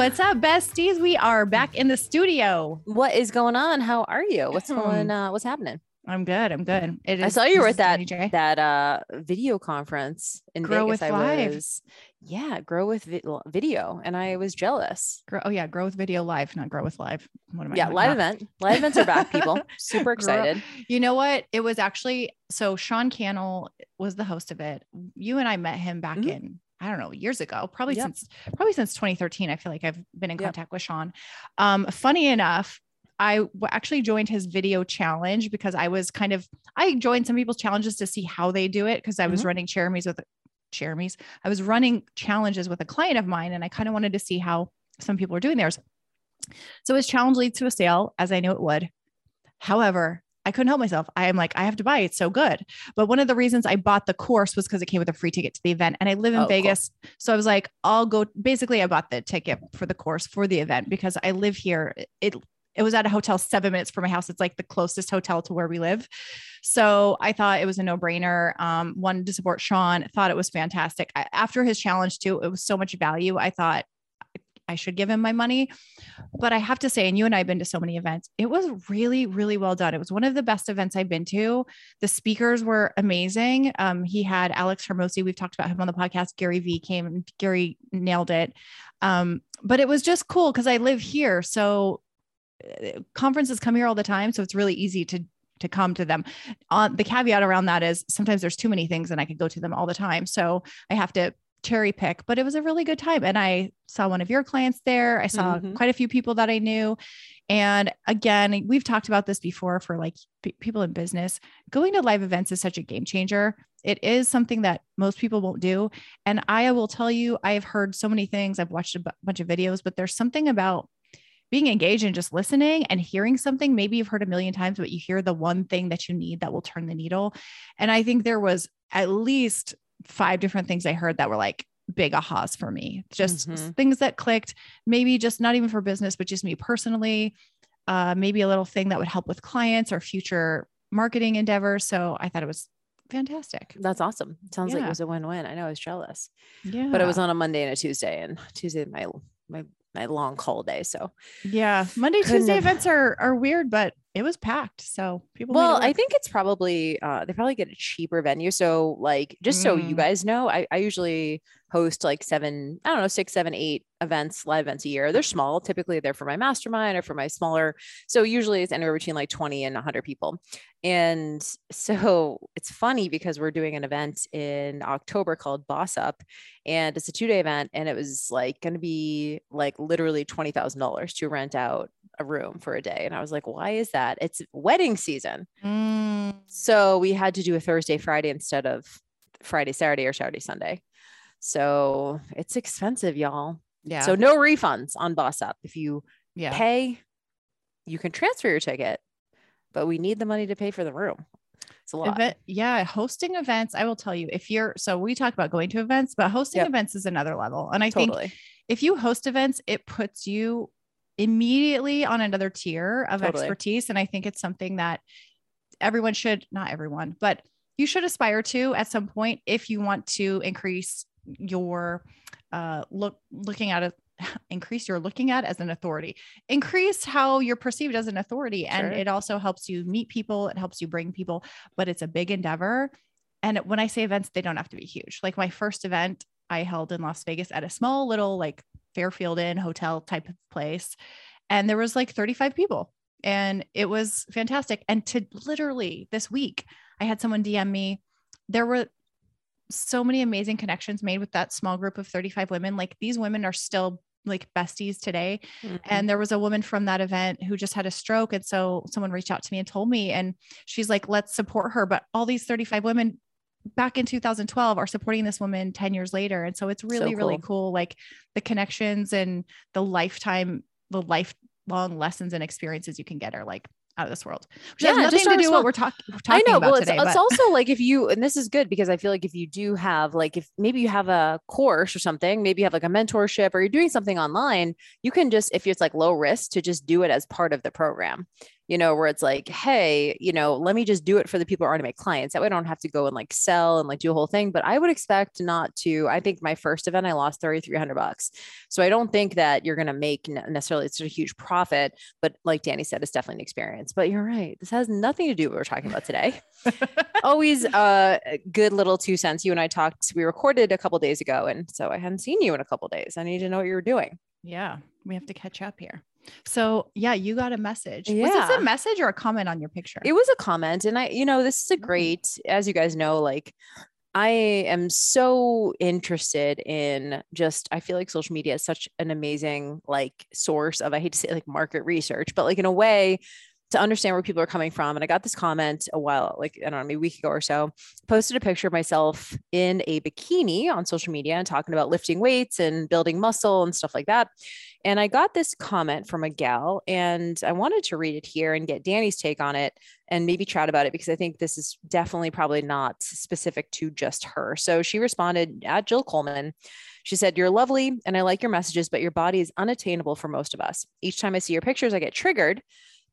What's up, besties? We are back in the studio. What is going on? How are you? What's going uh what's happening? I'm good. I'm good. It I saw you were at that Danny J. that uh video conference in Grow Vegas. with I Live. was yeah, grow with vi- video and I was jealous. Grow, oh yeah, grow with video live, not grow with live. What am I? Yeah, live about? event. Live events are back, people. Super Grow- excited. You know what? It was actually so Sean Cannell was the host of it. You and I met him back Mhm. in I don't know years ago, probably Yep. since probably since 2013. I feel like I've been in Yep. contact with Sean. Um, funny enough, I actually joined his video challenge because I was kind of I joined some people's challenges to see how they do it because I was Mhm. running Jeremy's with Jeremy's. I was running challenges with a client of mine, and I kind of wanted to see how some people are doing theirs. So his challenge leads to a sale, as I knew it would. However, I couldn't help myself. I am like, I have to buy it. It's so good. But one of the reasons I bought the course was because it came with a free ticket to the event. And I live in Oh, cool. Vegas. So I was like, I'll go. Basically, I bought the ticket for the course for the event because I live here. It it was at a hotel seven minutes from my house. It's like the closest hotel to where we live. So I thought it was a no brainer. Um, wanted to support Sean, thought it was fantastic. I, after his challenge, too, it was so much value. I thought I should give him my money. But I have to say, and you and I have been to so many events, it was really, really well done. It was one of the best events I've been to. The speakers were amazing. Um, he had Alex Hormozi. We've talked about him on the podcast. Gary V came and Gary nailed it. Um, but it was just cool because I live here. So uh, conferences come here all the time. So it's really easy to to come to them. Uh, the caveat around that is sometimes there's too many things and I could go to them all the time. So I have to cherry pick, but it was a really good time. And I saw one of your clients there. I saw Mhm. quite a few people that I knew. And again, we've talked about this before for like p- people in business. Going to live events is such a game changer. It is something that most people won't do. And I will tell you, I've heard so many things. I've watched a bunch of videos, but there's something about being engaged and just listening and hearing something maybe you've heard a million times, but you hear the one thing that you need that will turn the needle. And I think there was at least five different things I heard that were like big ahas for me, just Mhm. things that clicked, maybe just not even for business, but just me personally. Uh, maybe a little thing that would help with clients or future marketing endeavors. So I thought it was fantastic. That's awesome. Sounds like it was a win-win. I know I was jealous. Yeah. But it was on a Monday and a Tuesday and Tuesday my my my long call day. So yeah. Monday, Couldn't Tuesday have- events are are weird, but it was packed. So people well, I think it's probably uh they probably get a cheaper venue. So like just so you Mm. guys know, I, I usually host like seven, I don't know, six, seven, eight events, live events a year. They're small. Typically they're for my mastermind or for my smaller. So usually it's anywhere between like 20 and 100 people. And so it's funny because we're doing an event in October called Boss Up, and it's a two day event. And it was like going to be like literally $20,000 to rent out a room for a day. And I was like, why is that? It's wedding season. Mm. So we had to do a Thursday, Friday instead of Friday, Saturday, or Saturday, Sunday. So it's expensive, y'all. yeah. So no refunds on Boss Up. If you yeah. pay, you can transfer your ticket, but we need the money to pay for the room. It's a lot. Event, yeah, hosting events. I will tell you if you're so we talk about going to events, but hosting Yep. events is another level. And I think if you host events, it puts you immediately on another tier of Totally. expertise. And I think it's something that everyone should, not everyone, but you should aspire to at some point if you want to increase your uh look looking at it increase your looking at as an authority. Increase how you're perceived as an authority and Sure. it also helps you meet people it helps you bring people but it's a big endeavor. And when i say events they don't have to be huge. Like my first event i held in las vegas at a small little like fairfield inn hotel type of place and there was like 35 people and it was fantastic. And to literally this week i had someone dm me. There were so many amazing connections made with that small group of 35 women like these women are still like besties today. Mhm. And there was a woman from that event who just had a stroke. And so someone reached out to me and told me, and she's like, let's support her. But all these 35 women back in 2012 are supporting this woman 10 years later. And so it's really, So really cool. cool. Like the connections and the lifetime, the lifelong lessons and experiences you can get are like out of this world. Which has Yeah, nothing just to do small. what we're talk- I talking know. about Well, it's, today. it's but- also like if you, and this is good because I feel like if you do have, like, if maybe you have a course or something, maybe you have like a mentorship or you're doing something online, you can just, if it's like low risk, to just do it as part of the program, you know, where it's like, hey, you know, let me just do it for the people who are already my clients. That way I don't have to go and like sell and like do a whole thing. But I would expect not to. I think my first event, I lost 3,300 bucks. So I don't think that you're going to make necessarily it's a huge profit. But like Danny said, it's definitely an experience. But you're right. This has nothing to do with what we're talking about today. Always uh, a good little two cents. You and I talked, we recorded a couple days ago. And so I hadn't seen you in a couple days. I need to know what you were doing. yeah, we have to catch up here. So yeah, you got a message. Was Yeah. this a message or a comment on your picture? It was a comment. And I, you know, this is a Mm. great, as you guys know, like, I am so interested in just I feel like social media is such an amazing like source of I hate to say like market research, but like in a way to understand where people are coming from. And I got this comment a while, like I don't know, maybe a week ago or so, posted a picture of myself in a bikini on social media and talking about lifting weights and building muscle and stuff like that. And I got this comment from a gal, and I wanted to read it here and get Danny's take on it and maybe chat about it because I think this is definitely probably not specific to just her. So she responded at Jill Coleman. She said, You're lovely and I like your messages, but your body is unattainable for most of us. Each time I see your pictures, I get triggered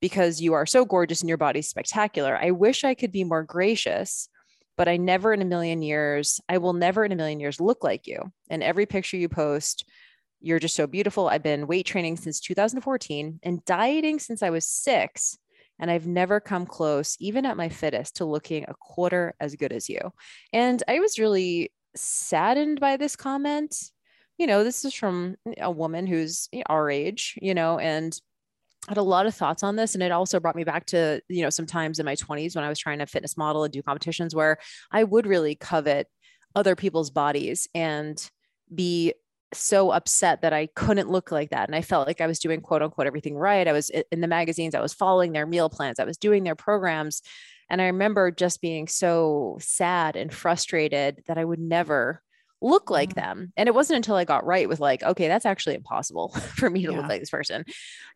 because you are so gorgeous and your body's spectacular. I wish I could be more gracious, but I never in a million years, I will never in a million years look like you. And every picture you post, you're just so beautiful. I've been weight training since 2014 and dieting since I was six. And I've never come close, even at my fittest, to looking a quarter as good as you. And I was really saddened by this comment. You know, this is from a woman who's our age, you know, and had a lot of thoughts on this. And it also brought me back to, you know, some times in my 20s when I was trying to fitness model and do competitions where I would really covet other people's bodies and be so upset that I couldn't look like that. And I felt like I was doing quote unquote everything right. I was in the magazines, I was following their meal plans, I was doing their programs. And I remember just being so sad and frustrated that I would never look like Mhm. them. And it wasn't until I got right with like, okay, that's actually impossible for me to Yeah. look like this person.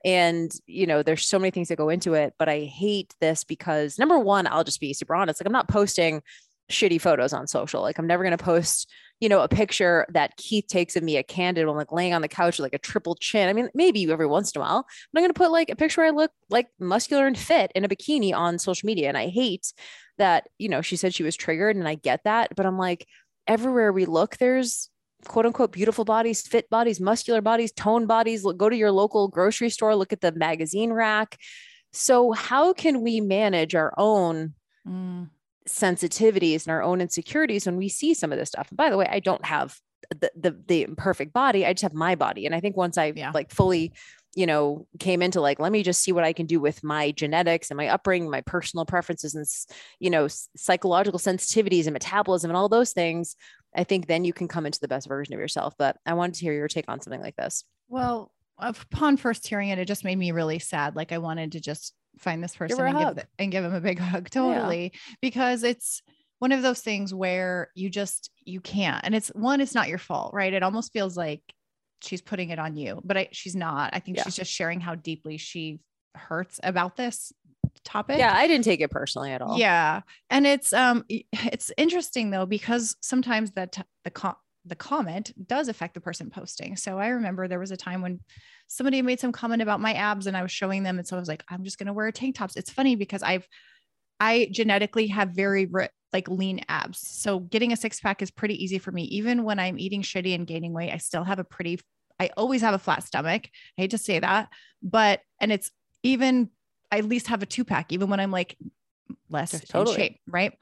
And, you know, there's so many things that go into it, but I hate this because number one, I'll just be super honest. Like, I'm not posting shitty photos on social. Like, I'm never going to post, you know, a picture that Keith takes of me a candid one, like laying on the couch with like a triple chin. I mean, maybe every once in a while, but I'm going to put like a picture where I look like muscular and fit in a bikini on social media. And I hate that, you know, she said she was triggered and I get that, but I'm like, everywhere we look, there's quote unquote beautiful bodies, fit bodies, muscular bodies, toned bodies. Look, go to your local grocery store, look at the magazine rack. So, how can we manage our own Mm, sensitivities and our own insecurities when we see some of this stuff? And by the way, I don't have the, the the perfect body. I just have my body. And I think once I Yeah. like fully, you know, came into like, let me just see what I can do with my genetics and my upbringing, my personal preferences and, you know, psychological sensitivities and metabolism and all those things. I think then you can come into the best version of yourself. But I wanted to hear your take on something like this. well, upon first hearing it, it just made me really sad. Like I wanted to just find this person a and give, and give him a big hug. Totally. Because it's one of those things where you just, you can't. And it's one, it's not your fault, right? It almost feels like she's putting it on you, but I, she's not. I think Yeah. she's just sharing how deeply she hurts about this topic. Yeah, I didn't take it personally at all. Yeah. And it's um it's interesting though because sometimes that t- the co- the comment does affect the person posting. So I remember there was a time when somebody made some comment about my abs and I was showing them and so I was like I'm just going to wear tank tops. It's funny because I've I genetically have very like lean abs. So getting a six pack is pretty easy for me. Even when I'm eating shitty and gaining weight, I still have a pretty I always have a flat stomach. I hate to say that, but and it's even I at least have a two pack even when I'm like less Totally. in shape, right?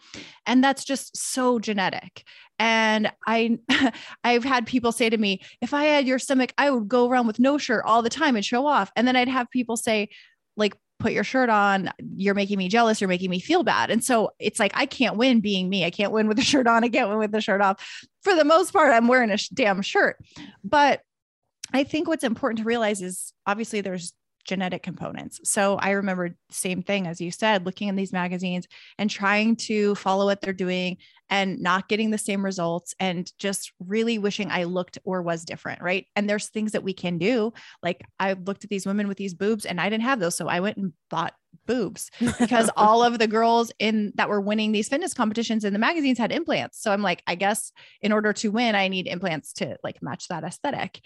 And that's just so genetic. And I I've had people say to me, if I had your stomach, I would go around with no shirt all the time and show off. And then I'd have people say, like, put your shirt on, you're making me jealous, you're making me feel bad. And so it's like I can't win being me. I can't win with the shirt on, I can't win with the shirt off. For the most part, I'm wearing a damn shirt. But I think what's important to realize is obviously there's genetic components. So I remember the same thing as you said, looking in these magazines and trying to follow what they're doing and not getting the same results and just really wishing I looked or was different, right? And there's things that we can do. Like I looked at these women with these boobs and I didn't have those, so I went and bought boobs because all of the girls in that were winning these fitness competitions in the magazines had implants. So I'm like, I guess in order to win, I need implants to like match that aesthetic.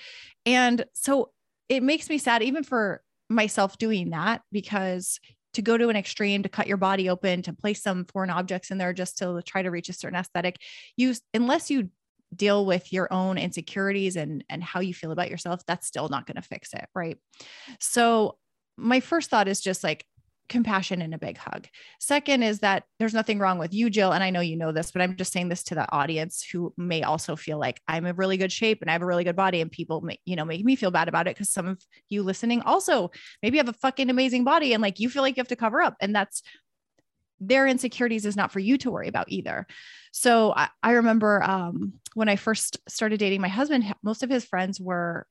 And so it makes me sad even for myself doing that because to go to an extreme to cut your body open to place some foreign objects in there just to try to reach a certain aesthetic you unless you deal with your own insecurities and and how you feel about yourself that's still not going to fix it right? So my first thought is just like compassion and a big hug. Second is that there's nothing wrong with you, Jill. And I know you know this, but I'm just saying this to the audience who may also feel like I'm in really good shape and I have a really good body and people make, you know, make me feel bad about it. Cause some of you listening also maybe have a fucking amazing body and like you feel like you have to cover up. And that's their insecurities is not for you to worry about either. So I, I remember um, when I first started dating my husband, most of his friends were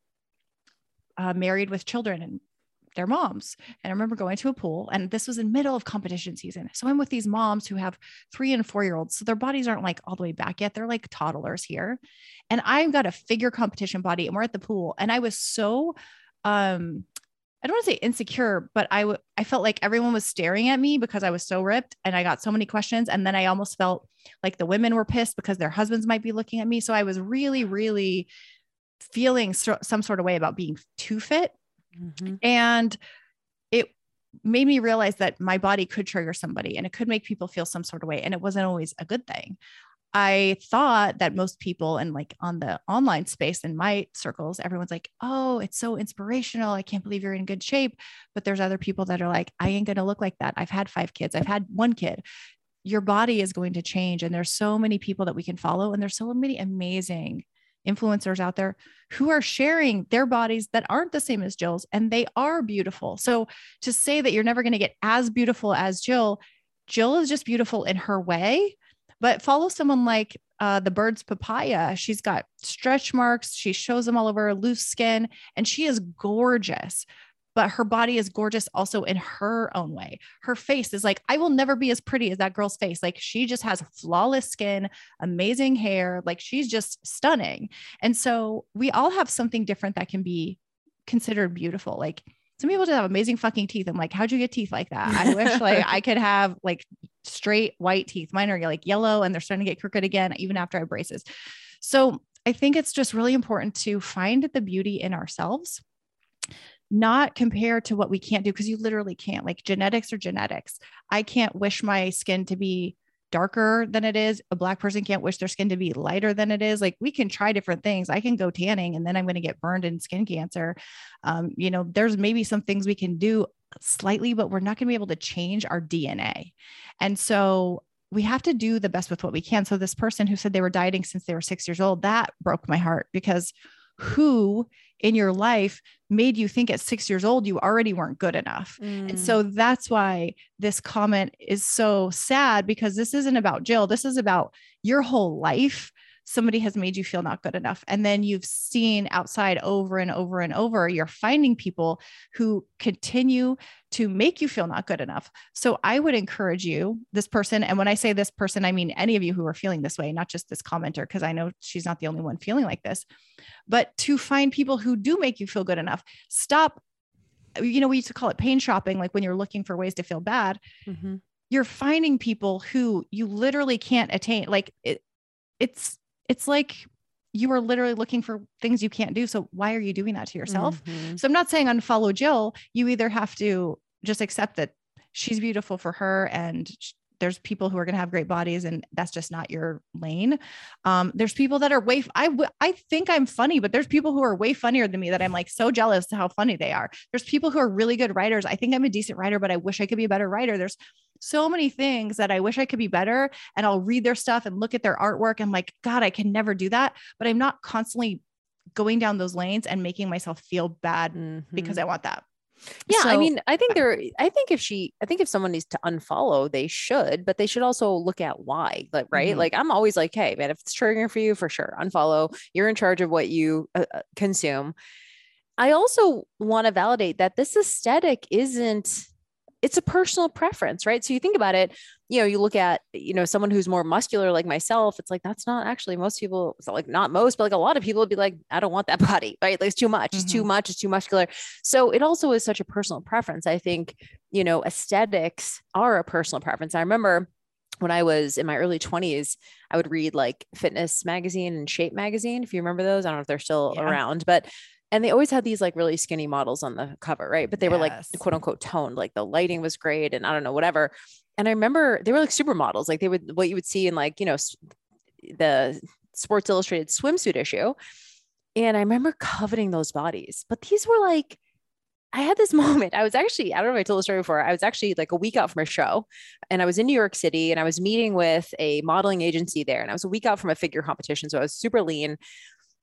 uh, married with children and their moms. And I remember going to a pool and this was in middle of competition season. So I'm with these moms who have three and four year olds. So their bodies aren't like all the way back yet. They're like toddlers here. And I've got a figure competition body and we're at the pool. And I was so um I don't want to say insecure, but I, w- I felt like everyone was staring at me because I was so ripped and I got so many questions. And then I almost felt like the women were pissed because their husbands might be looking at me. So I was really, really feeling so- some sort of way about being too fit. Mm-hmm. And it made me realize that my body could trigger somebody and it could make people feel some sort of way. And it wasn't always a good thing. I thought that most people and like on the online space in my circles, everyone's like, oh, it's so inspirational. I can't believe you're in good shape. But there's other people that are like, I ain't going to look like that. I've had five kids, I've had one kid. Your body is going to change. And there's so many people that we can follow. And there's so many amazing influencers out there who are sharing their bodies that aren't the same as Jill's and they are beautiful. So to say that you're never going to get as beautiful as Jill, Jill is just beautiful in her way. But follow someone like uh, the bird's papaya. She's got stretch marks. She shows them all over her loose skin, and she is gorgeous but her body is gorgeous also in her own way. Her face is like, I will never be as pretty as that girl's face. Like she just has flawless skin, amazing hair. Like she's just stunning. And so we all have something different that can be considered beautiful. Like some people just have amazing fucking teeth. I'm like, how'd you get teeth like that? I wish like I could have like straight white teeth. Mine are like yellow and they're starting to get crooked again, even after I braces. So I think it's just really important to find the beauty in ourselves not compare to what we can't do because you literally can't like genetics or genetics. I can't wish my skin to be darker than it is. A black person can't wish their skin to be lighter than it is. Like we can try different things. I can go tanning and then i'm going to get burned in skin cancer. Um, you know there's maybe some things we can do slightly but we're not going to be able to change our dna and so we have to do the best with what we can. So this person who said they were dieting since they were six years old that broke my heart because who in your life made you think at six years old you already weren't good enough. Mm. And so that's why this comment is so sad because this isn't about Jill. This is about your whole life somebody has made you feel not good enough. And then you've seen outside over and over and over, you're finding people who continue to make you feel not good enough. So I would encourage you, this person, and when I say this person, I mean any of you who are feeling this way, not just this commenter, because I know she's not the only one feeling like this, but to find people who do make you feel good enough. Stop. You know, we used to call it pain shopping, like when you're looking for ways to feel bad. Mm-hmm you're finding people who you literally can't attain like it, it's it's like you are literally looking for things you can't do. So why are you doing that to yourself? Mm-hmm. So I'm not saying unfollow Jill. You either have to just accept that she's beautiful for her and there's people who are going to have great bodies and that's just not your lane. Um, there's people that are way, I, w- I think I'm funny, but there's people who are way funnier than me that I'm like so jealous to how funny they are. There's people who are really good writers. I think I'm a decent writer, but I wish I could be a better writer. There's so many things that I wish I could be better. And I'll read their stuff and look at their artwork. I'm like, God, I can never do that. But I'm not constantly going down those lanes and making myself feel bad mm-hmm. because I want that. Yeah, so, I mean, I think there. I think if she, I think if someone needs to unfollow, they should, but they should also look at why. Like, right? Mm-hmm. Like, I'm always like, hey, man, if it's triggering for you, for sure, unfollow. You're in charge of what you uh, uh consume. I also want to validate that this aesthetic isn't it's a personal preference, right? So you think about it, you know, you look at, you know, someone who's more muscular like myself, it's like that's not actually most people, it's like not most, but like a lot of people would be like, I don't want that body, right? Like it's too much, it's mm-hmm. too much, it's too muscular. So it also is such a personal preference. I think, you know, aesthetics are a personal preference. I remember when I was in my early 20s, I would read like fitness magazine and shape magazine. If you remember those, I don't know if they're still yeah. around, but and they always had these like really skinny models on the cover, right? But they yes. were like quote unquote toned, like the lighting was great and I don't know, whatever. And I remember they were like supermodels, like they would what you would see in like, you know, the Sports Illustrated swimsuit issue. And I remember coveting those bodies, but these were like, I had this moment. I was actually, I don't know if I told the story before. I was actually like a week out from a show and I was in New York City and I was meeting with a modeling agency there. And I was a week out from a figure competition. So I was super lean.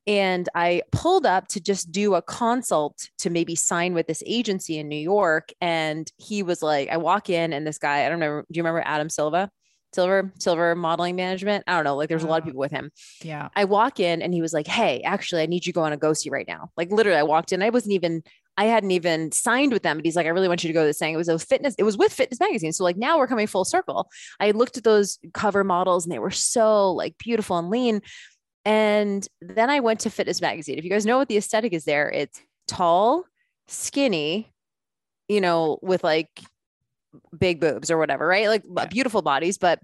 And I pulled up to just do a consult to maybe sign with this agency in New York. And he was like, I walk in and this guy, I don't know, do you remember Adam Silva? Silver, Silver Modeling Management. I don't know. Like there's a lot of uh-huh. people with him. Yeah. I walk in and he was like, Hey, actually, I need you to go on a go-see right now. Like literally, I walked in. I wasn't even, I hadn't even signed with them, but he's like, I really want you to go to this thing. It was a fitness, it was with Fitness Magazine. So like now we're coming full circle. I looked at those cover models and they were so like beautiful and lean. And then I went to Fitness Magazine. If you guys know what the aesthetic is there, it's tall, skinny, you know, with like big boobs or whatever, right? Like yeah. beautiful bodies. But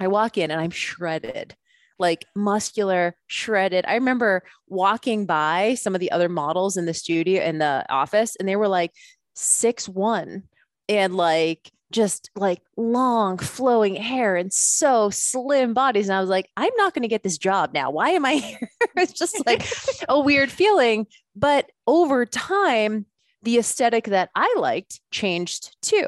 I walk in and I'm shredded, like muscular, shredded. I remember walking by some of the other models in the studio in the office, and they were like six one and like just like long flowing hair and so slim bodies. And I was like, I'm not going to get this job now. Why am I here? it's just like a weird feeling. But over time, the aesthetic that I liked changed too.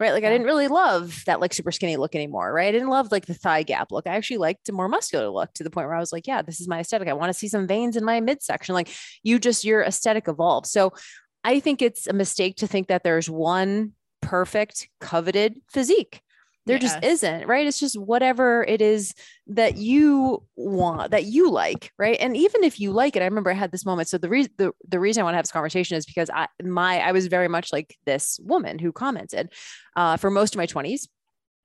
Right. Like yeah. I didn't really love that like super skinny look anymore. Right. I didn't love like the thigh gap look. I actually liked a more muscular look to the point where I was like, yeah, this is my aesthetic. I want to see some veins in my midsection. Like you just, your aesthetic evolved. So I think it's a mistake to think that there's one perfect coveted physique. There yes. just isn't right? It's just whatever it is that you want that you like right? And even if you like it i remember i had this moment. So the reason the, the reason i want to have this conversation is because i my i was very much like this woman who commented uh, for most of my 20s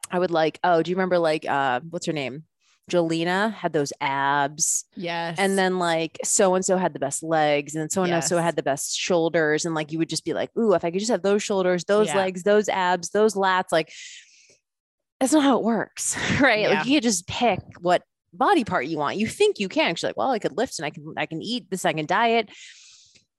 i would like oh do you remember like uh, what's her name Jolena had those abs. Yes. And then like so and so had the best legs, and so and so had the best shoulders. And like you would just be like, ooh, if I could just have those shoulders, those yeah. legs, those abs, those lats, like that's not how it works. Right. Yeah. Like you just pick what body part you want. You think you can. She's like, well, I could lift and I can I can eat this, I can diet.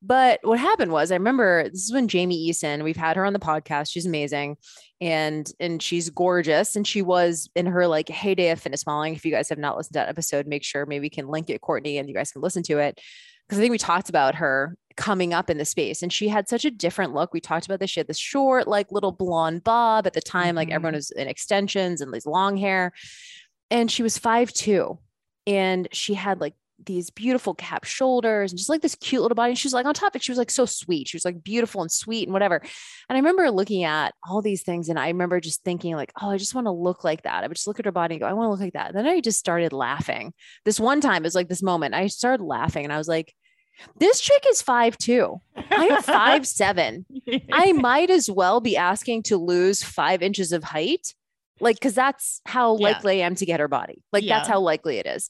But what happened was, I remember this is when Jamie Eason, we've had her on the podcast. She's amazing and and she's gorgeous. And she was in her like heyday of fitness modeling. If you guys have not listened to that episode, make sure maybe we can link it, Courtney, and you guys can listen to it. Because I think we talked about her coming up in the space and she had such a different look. We talked about this. She had this short, like little blonde bob at the time, mm-hmm. like everyone mm-hmm. was in extensions and these long hair. And she was five two, and she had like these beautiful cap shoulders and just like this cute little body. And she was like on top of it, she was like so sweet. She was like beautiful and sweet and whatever. And I remember looking at all these things and I remember just thinking, like, oh, I just want to look like that. I would just look at her body and go, I want to look like that. And then I just started laughing. This one time it was like this moment. I started laughing and I was like, this chick is five two. I'm five seven. I might as well be asking to lose five inches of height. Like, cause that's how yeah. likely I am to get her body. Like, yeah. that's how likely it is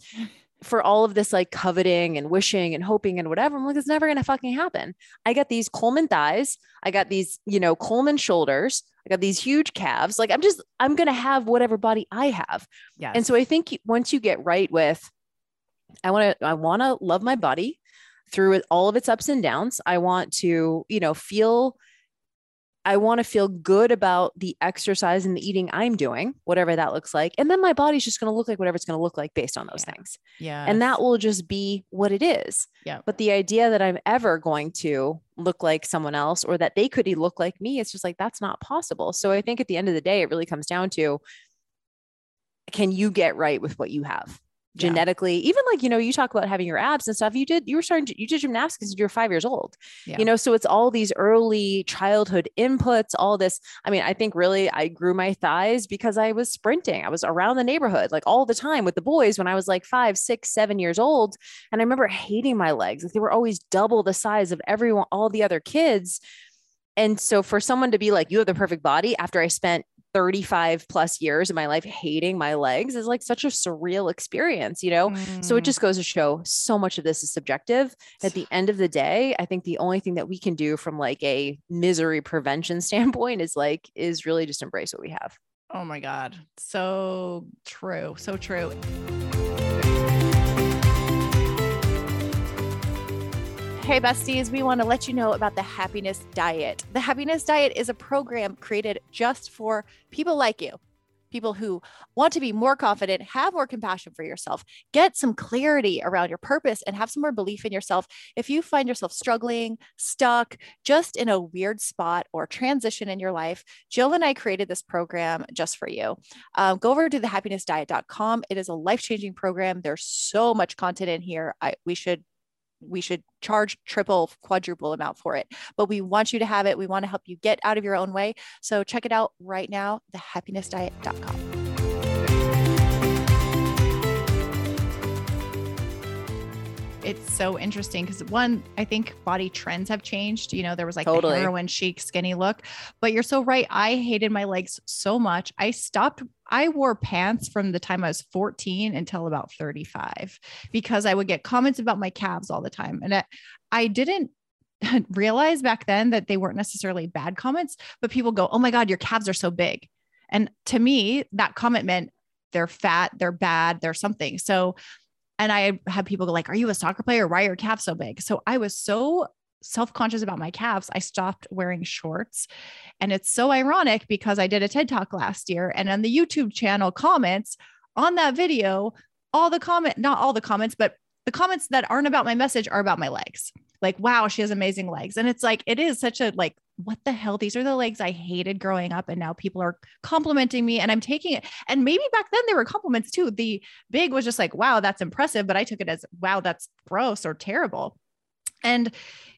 for all of this like coveting and wishing and hoping and whatever. I'm like, it's never gonna fucking happen. I got these Coleman thighs, I got these, you know, Coleman shoulders, I got these huge calves. Like I'm just, I'm gonna have whatever body I have. Yeah. And so I think once you get right with, I want to, I want to love my body through all of its ups and downs. I want to, you know, feel I want to feel good about the exercise and the eating I'm doing, whatever that looks like. And then my body's just going to look like whatever it's going to look like based on those yeah. things. Yeah. And that will just be what it is. Yeah. But the idea that I'm ever going to look like someone else or that they could look like me, it's just like, that's not possible. So I think at the end of the day, it really comes down to can you get right with what you have? Yeah. genetically even like you know you talk about having your abs and stuff you did you were starting to, you did gymnastics you were five years old Yeah. you know so it's all these early childhood inputs all this i mean i think really i grew my thighs because i was sprinting i was around the neighborhood like all the time with the boys when i was like five six seven years old and i remember hating my legs like they were always double the size of everyone all the other kids and so for someone to be like you have the perfect body after i spent 35 plus years of my life hating my legs is like such a surreal experience you know so it Mm. just goes to show so much of this is subjective. At the end of the day, I think the only thing that we can do from like a misery prevention standpoint is like is really just embrace what we have. Oh my God. So true. So true. Hey, besties, we want to let you know about the Happiness Diet. The Happiness Diet is a program created just for people like you, people who want to be more confident, have more compassion for yourself, get some clarity around your purpose, and have some more belief in yourself. If you find yourself struggling, stuck, just in a weird spot or transition in your life, Jill and I created this program just for you. Um, go over to thehappinessdiet.com. It is a life changing program. There's so much content in here. I, we should we should charge triple quadruple amount for it but we want you to have it we want to help you get out of your own way so check it out right now thehappinessdiet.com it's so interesting because one, I think body trends have changed. You know, there was like Totally. the heroin chic, skinny look, but you're so right. I hated my legs so much. I stopped. I wore pants from the time I was 14 until about 35 because I would get comments about my calves all the time, and I, I didn't realize back then that they weren't necessarily bad comments, but people go, "Oh my god, your calves are so big," and to me, that comment meant they're fat, they're bad, they're something. So and I had people go like, "Are you a soccer player? Why are your calves so big?" So I was so self-conscious about my calves, I stopped wearing shorts. And it's so ironic because I did a TED Talk last year and on the YouTube channel comments on that video, all the comment, not all the comments, but the comments that aren't about my message are about my legs. Like, wow, she has amazing legs. And it's like, it is such a like, what the hell? These are the legs I hated growing up. And now people are complimenting me and I'm taking it. And maybe back then there were compliments too. The big was just like, wow, that's impressive. But I took it as, wow, that's gross or terrible. And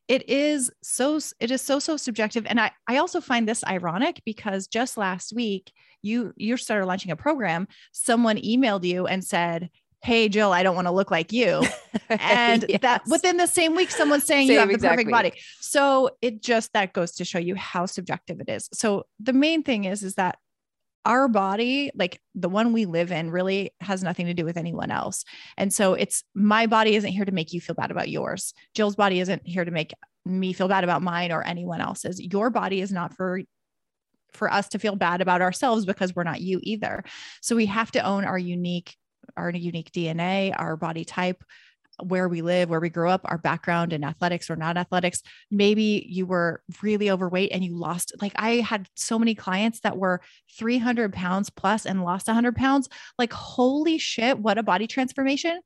it is so it is so so subjective and i i also find this ironic because just last week you you started launching a program someone emailed you and said hey jill i don't want to look like you and that within the same week someone's saying you Same have the perfect week. body. so it just that goes to show you how subjective it is. So the main thing is is that our body like the one we live in really has nothing to do with anyone else. And so it's my body isn't here to make you feel bad about yours. Jill's body isn't here to make me feel bad about mine or anyone else's. Your body is not for for us to feel bad about ourselves because we're not you either. So we have to own our unique our unique dna our body type where we live, where we grew up, our background in athletics or not athletics. Maybe you were really overweight and you lost. Like I had so many clients that were 300 pounds plus and lost 100 pounds. Like, holy shit, what a body transformation.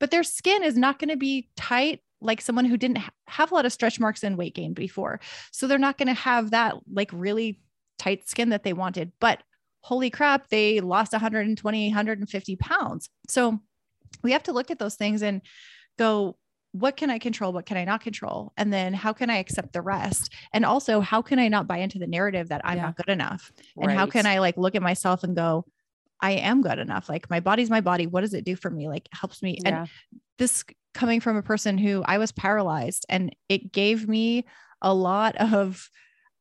But their skin is not going to be tight like someone who didn't ha- have a lot of stretch marks and weight gain before. So they're not going to have that like really tight skin that they wanted. But holy crap, they lost 120, 150 pounds. So we have to look at those things and go, what can I control? What can I not control? And then how can I accept the rest? And also, how can I not buy into the narrative that I'm Yeah. not good enough? And how can I like look at myself and go, I am good enough. Like my body's my body. What does it do for me? Like helps me. And this coming from a person who I was paralyzed and it gave me a lot of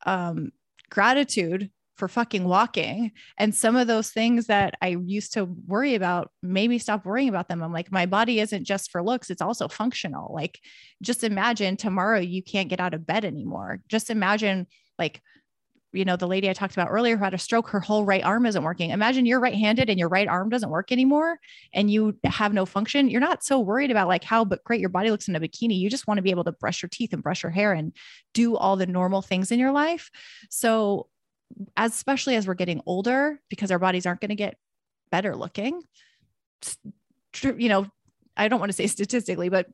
um, gratitude for fucking walking. And some of those things that I used to worry about made me stop worrying about them. I'm like, my body isn't just for looks, it's also functional. Like, just imagine tomorrow you can't get out of bed anymore. Just imagine, like, you know, the lady I talked about earlier who had a stroke, her whole right arm isn't working. Imagine you're right handed and your right arm doesn't work anymore and you have no function. You're not so worried about like how but great your body looks in a bikini. You just want to be able to brush your teeth and brush your hair and do all the normal things in your life. So, as, especially as we're getting older, because our bodies aren't going to get better looking, you know, I don't want to say statistically, but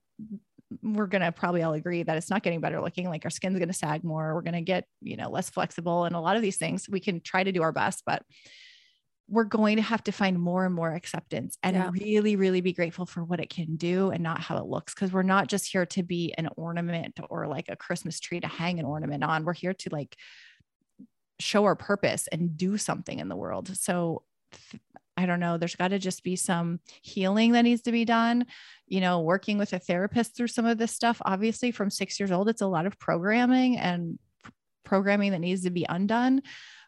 we're going to probably all agree that it's not getting better looking. Like our skin's going to sag more. We're going to get, you know, less flexible and a lot of these things we can try to do our best, but we're going to have to find more and more acceptance and Yeah. really, really be grateful for what it can do and not how it looks. Cause we're not just here to be an ornament or like a Christmas tree to hang an ornament on. We're here to like show our purpose and do something in the world. So I don't know, there's got to just be some healing that needs to be done. You know, working with a therapist through some of this stuff. Obviously, from six years old, it's a lot of programming and programming that needs to be undone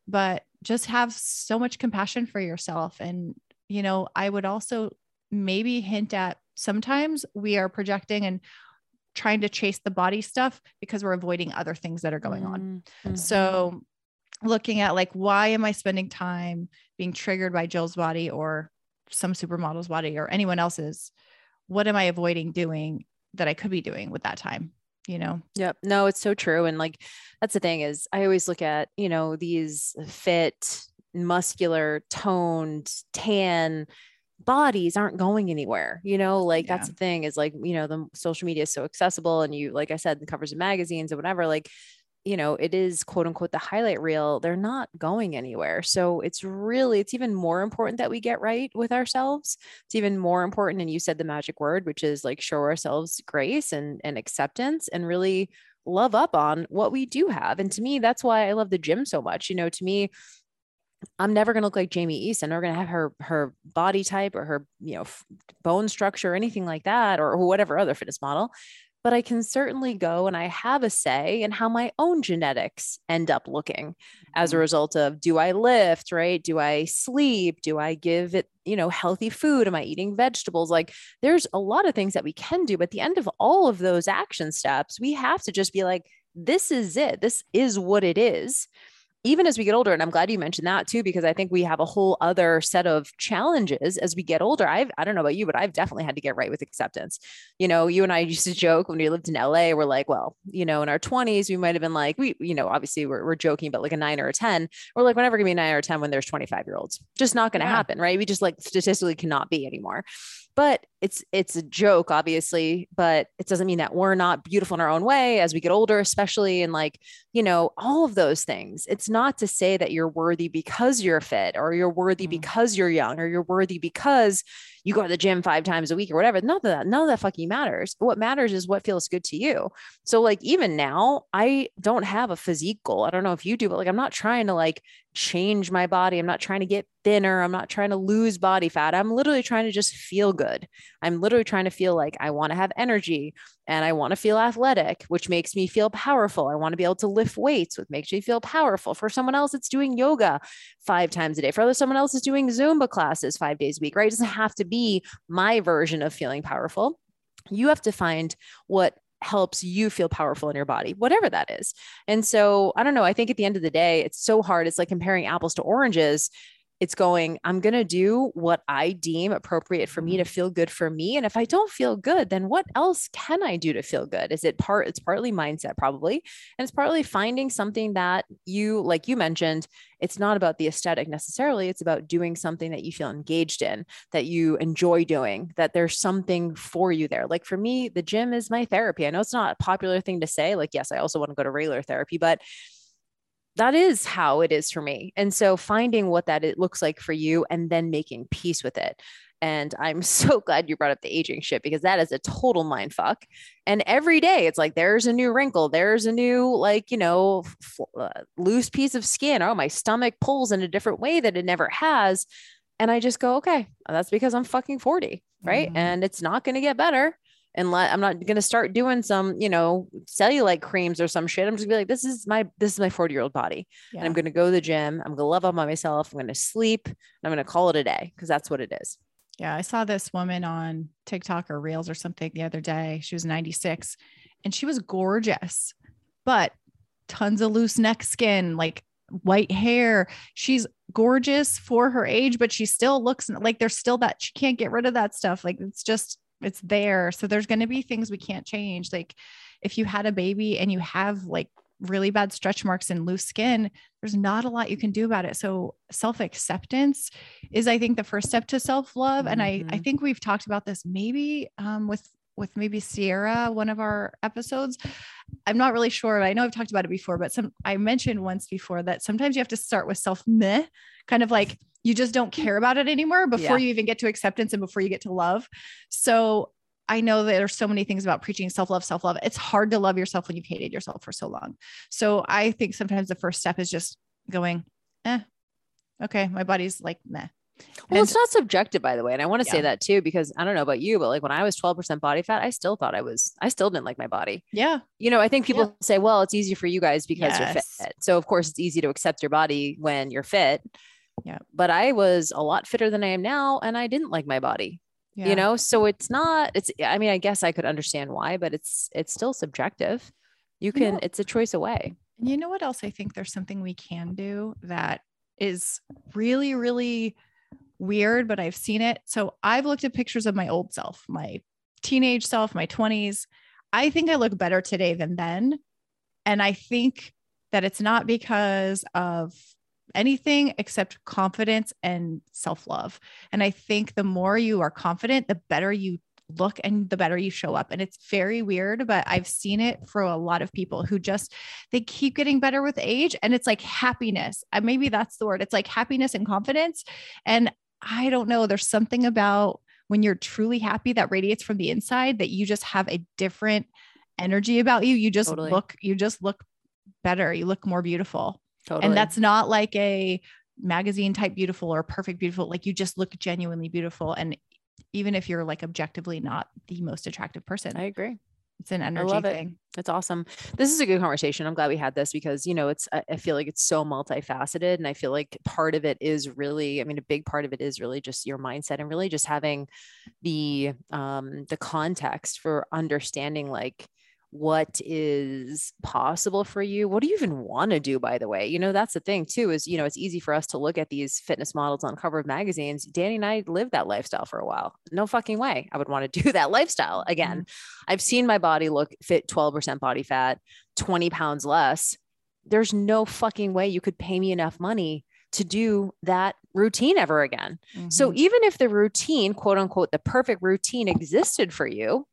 but just have so much compassion for yourself. And, you know, I would also maybe hint at sometimes we are projecting and trying to chase the body stuff because we're avoiding other things that are going on. Mhm. So, looking at like, why am I spending time being triggered by Jill's body or some supermodel's body or anyone else's? What am I avoiding doing that I could be doing with that time? You know? Yep. No, it's so true. And like that's the thing is I always look at, you know, these fit, muscular, toned, tan bodies aren't going anywhere. You know, like that's the thing is like, you know, the social media is so accessible and you like I said, the covers of magazines or whatever, like you know, it is quote unquote the highlight reel. They're not going anywhere. So it's really, it's even more important that we get right with ourselves. It's even more important. And you said the magic word, which is like show ourselves grace and, and acceptance and really love up on what we do have. And to me, that's why I love the gym so much. You know, to me, I'm never going to look like Jamie Eason. Never going to have her her body type or her you know f- bone structure or anything like that, or whatever other fitness model. But I can certainly go and I have a say in how my own genetics end up looking as a mm-hmm. result of do I lift, right? Do I sleep? Do I give it, you know, healthy food? Am I eating vegetables? Like there's a lot of things that we can do. But at the end of all of those action steps, we have to just be like, this is it. This is what it is even as we get older and i'm glad you mentioned that too because i think we have a whole other set of challenges as we get older. I've i don't know about you but i've definitely had to get right with acceptance. You know you and i used to joke when we lived in la we're like well you know in our 20s we might have been like we you know obviously we're, we're joking about like a nine or a 10 we're like we're never gonna be a nine or a 10 when there's 25 year olds. Just not gonna Yeah. happen right? We just like statistically cannot be anymore but it's it's a joke obviously but it doesn't mean that we're not beautiful in our own way as we get older especially and like you know all of those things. It's not to say that you're worthy because you're fit or you're worthy Mhm. because you're young or you're worthy because you go to the gym five times a week or whatever. None of that none of that fucking matters. What matters is what feels good to you. So like even now i don't have a physique goal. I don't know if you do but like i'm not trying to like change my body. I'm not trying to get thinner i'm not trying to lose body fat i'm literally trying to just feel good i'm literally trying to feel like i want to have energy and I want to feel athletic, which makes me feel powerful. I want to be able to lift weights, which makes me feel powerful. For someone else, it's doing yoga five times a day. For other, someone else is doing Zumba classes five days a week, right? It doesn't have to be my version of feeling powerful. You have to find what helps you feel powerful in your body, whatever that is. And so I don't know. I think at the end of the day, it's so hard. It's like comparing apples to oranges it's going i'm going to do what i deem appropriate for me to mm-hmm. feel good for me and if i don't feel good then what else can i do to feel good? Is it part it's partly mindset probably and it's partly finding something that you like you mentioned it's not about the aesthetic necessarily it's about doing something that you feel engaged in that you enjoy doing that there's something for you there. Like for me the gym is my therapy. I know it's not a popular thing to say like yes i also want to go to regular therapy but that is how it is for me. And so finding what that it looks like for you and then making peace with it. And I'm so glad you brought up the aging shit because that is a total mind fuck. And every day it's like there's a new wrinkle, there's a new like, you know, f- uh, loose piece of skin. Oh, my stomach pulls in a different way that it never has. And I just go, okay, that's because I'm fucking 40, right? Mhm. And it's not going to get better and let, I'm not going to start doing some, you know, cellulite creams or some shit. I'm just gonna be like, this is my, this is my 40 year old body. And I'm going to go to the gym. I'm going to love up on myself. I'm going to sleep and I'm going to call it a day because that's what it is. Yeah, I saw this woman on TikTok or Reels or something the other day. She was 96 and she was gorgeous, but tons of loose neck skin, like white hair. She's gorgeous for her age, but she still looks like there's still that she can't get rid of that stuff. Like it's just, it's there. So there's going to be things we can't change. Like if you had a baby and you have like really bad stretch marks and loose skin, there's not a lot you can do about it. So self acceptance is, I think, the first step to self love. And I, I Mhm. think we've talked about this maybe um, with with maybe Sierra, one of our episodes. I'm not really sure. I know I've talked about it before, but some I mentioned once before that sometimes you have to start with self meh, kind of like you just don't care about it anymore before Yeah. you even get to acceptance and before you get to love. So I know that there's so many things about preaching self love, self love. It's hard to love yourself when you've hated yourself for so long. So I think sometimes the first step is just going, eh, okay, my body's like meh. Well, And- it's not subjective, by the way. And I want to say that too, because I don't know about you, but like when I was 12% body fat, I still thought I was, I still didn't like my body. Yeah. You know, I think people say, well, it's easy for you guys because you're fit. So, of course, it's easy to accept your body when you're fit. Yeah. But I was a lot fitter than I am now, and I didn't like my body. yeah. You know, so it's not, it's, I mean, I guess I could understand why, but it's, it's still subjective. You You can, know- it's a choice away. And you know what else I think there's something we can do that is really, really weird, but I've seen it. So I've looked at pictures of my old self, my teenage self, my 20s. I think I look better today than then. And I think that it's not because of anything except confidence and self love. And I think the more you are confident, the better you look and the better you show up. And it's very weird, but I've seen it for a lot of people who just they keep getting better with age and it's like happiness. Uh, maybe that's the word. It's like happiness and confidence. And I don't know, there's something about when you're truly happy that radiates from the inside that you just have a different energy about you. You just Totally. look you just look better. You look more beautiful. Totally. And that's not like a magazine type beautiful or perfect beautiful. Like you just look genuinely beautiful. And even if you're like objectively not the most attractive person, I agree. it's an energy love it. thing. That's awesome. This is a good conversation. I'm glad we had this because, you know, it's, I I feel like it's so multifaceted. And I feel like part of it is really, I mean, a big part of it is really just your mindset and really just having the, um, the context for understanding like, what is possible for you what do you even want to do by the way you know that's the thing too is you know it's easy for us to look at these fitness models on cover of magazines danny and i lived that lifestyle for a while no fucking way i would want to do that lifestyle again I've seen my body look fit 12% body fat, 20 pounds less. There's no fucking way you could pay me enough money to do that routine ever again. So Mhm. even if the routine, quote unquote, the perfect routine existed for you,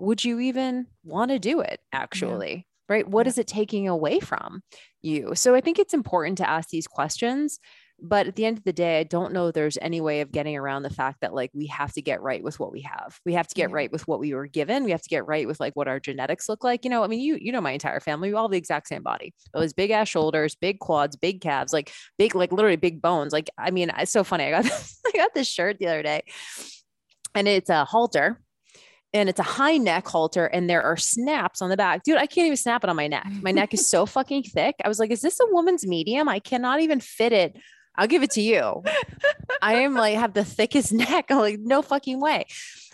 would you even want to do it actually? Right? What Yeah. is it taking away from you? So I think it's important to ask these questions. But at the end of the day, I don't know there's any way of getting around the fact that like we have to get right with what we have. We have to get Yeah. right with what we were given. We have to get right with like what our genetics look like. You know, I mean, you you know my entire family, we all have the exact same body. Those big ass shoulders, big quads, big calves, like big, like literally big bones. Like, I mean, it's so funny. I got I got this shirt the other day and it's a halter and it's a high neck halter and there are snaps on the back. Dude, I can't even snap it on my neck. My neck is so fucking thick. I was like, is this a woman's medium? I cannot even fit it. I'll give it to you. I am like have the thickest neck. I'm like, no fucking way.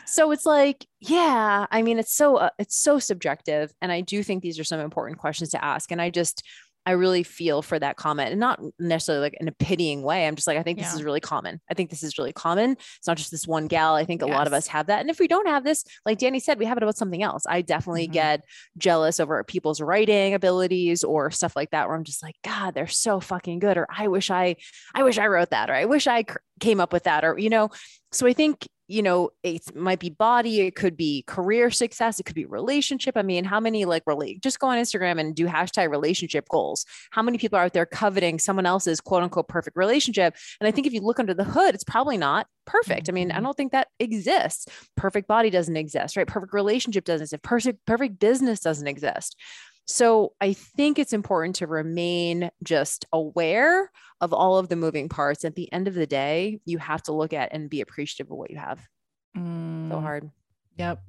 So it's like, yeah, I mean, it's so uh, it's so subjective, and I do think these are some important questions to ask. And I just, I really feel for that comment, and not necessarily like in a pitying way. I'm just like, I think this is really common. I think this is really common. It's not just this one gal. I think a lot of us have that, and if we don't have this, like Danny said, we have it about something else. I definitely Mhm. get jealous over people's writing abilities or stuff like that, where I'm just like, God, they're so fucking good, or I wish I I wish I wrote that, or I wish I cr- came up with that, or, you know, so I think, you know, it might be body, it could be career success, it could be relationship. I mean, how many like relate, just go on Instagram and do hashtag relationship goals. How many people are out there coveting someone else's quote unquote perfect relationship? And I think if you look under the hood, it's probably not perfect. I mean, I Mhm. don't think that exists. Perfect body doesn't exist, right? Perfect relationship doesn't exist. Perfect, perfect business doesn't exist. So I think it's important to remain just aware of all of the moving parts. At the end of the day, you have to look at and be appreciative of what you have. So Mm, hard. Yep.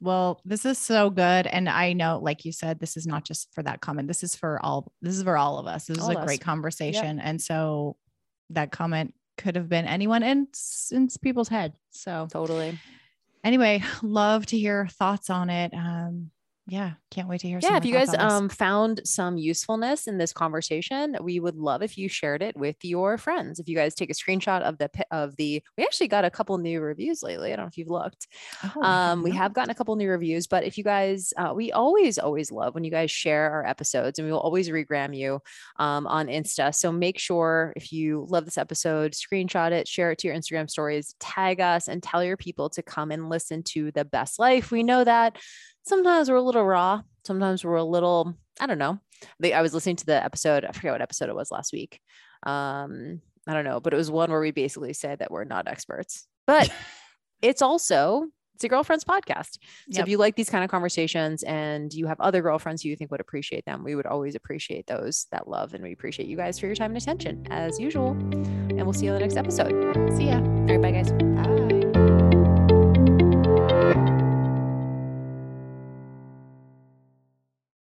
Well, this is so good. And I know, like you said, this is not just for that comment. This is for all, this is for all of us. This is a of great us. conversation. And so that comment could have been anyone in, in people's head. So Totally. anyway, love to hear thoughts on it. Um, yeah, can't wait to hear. Yeah, if you guys um found some usefulness in this conversation, we would love if you shared it with your friends. If you guys take a screenshot of the of the, we actually got a couple new reviews lately. I don't know if you've looked. Oh, um, we have gotten a couple new reviews, but if you guys, uh, we always always love when you guys share our episodes, and we will always regram you um, on Insta. So make sure if you love this episode, screenshot it, share it to your Instagram stories, tag us, and tell your people to come and listen to the best life. We know that sometimes we're a little raw. Sometimes we're a little, I don't know. I was listening to the episode, I forget what episode it was last week. Um, I don't know, but it was one where we basically said that we're not experts. But it's also it's a girlfriend's podcast. So yep. if you like these kind of conversations and you have other girlfriends who you think would appreciate them, we would always appreciate those that love. And we appreciate you guys for your time and attention as usual. And we'll see you on the next episode. See ya. All right. Bye, guys.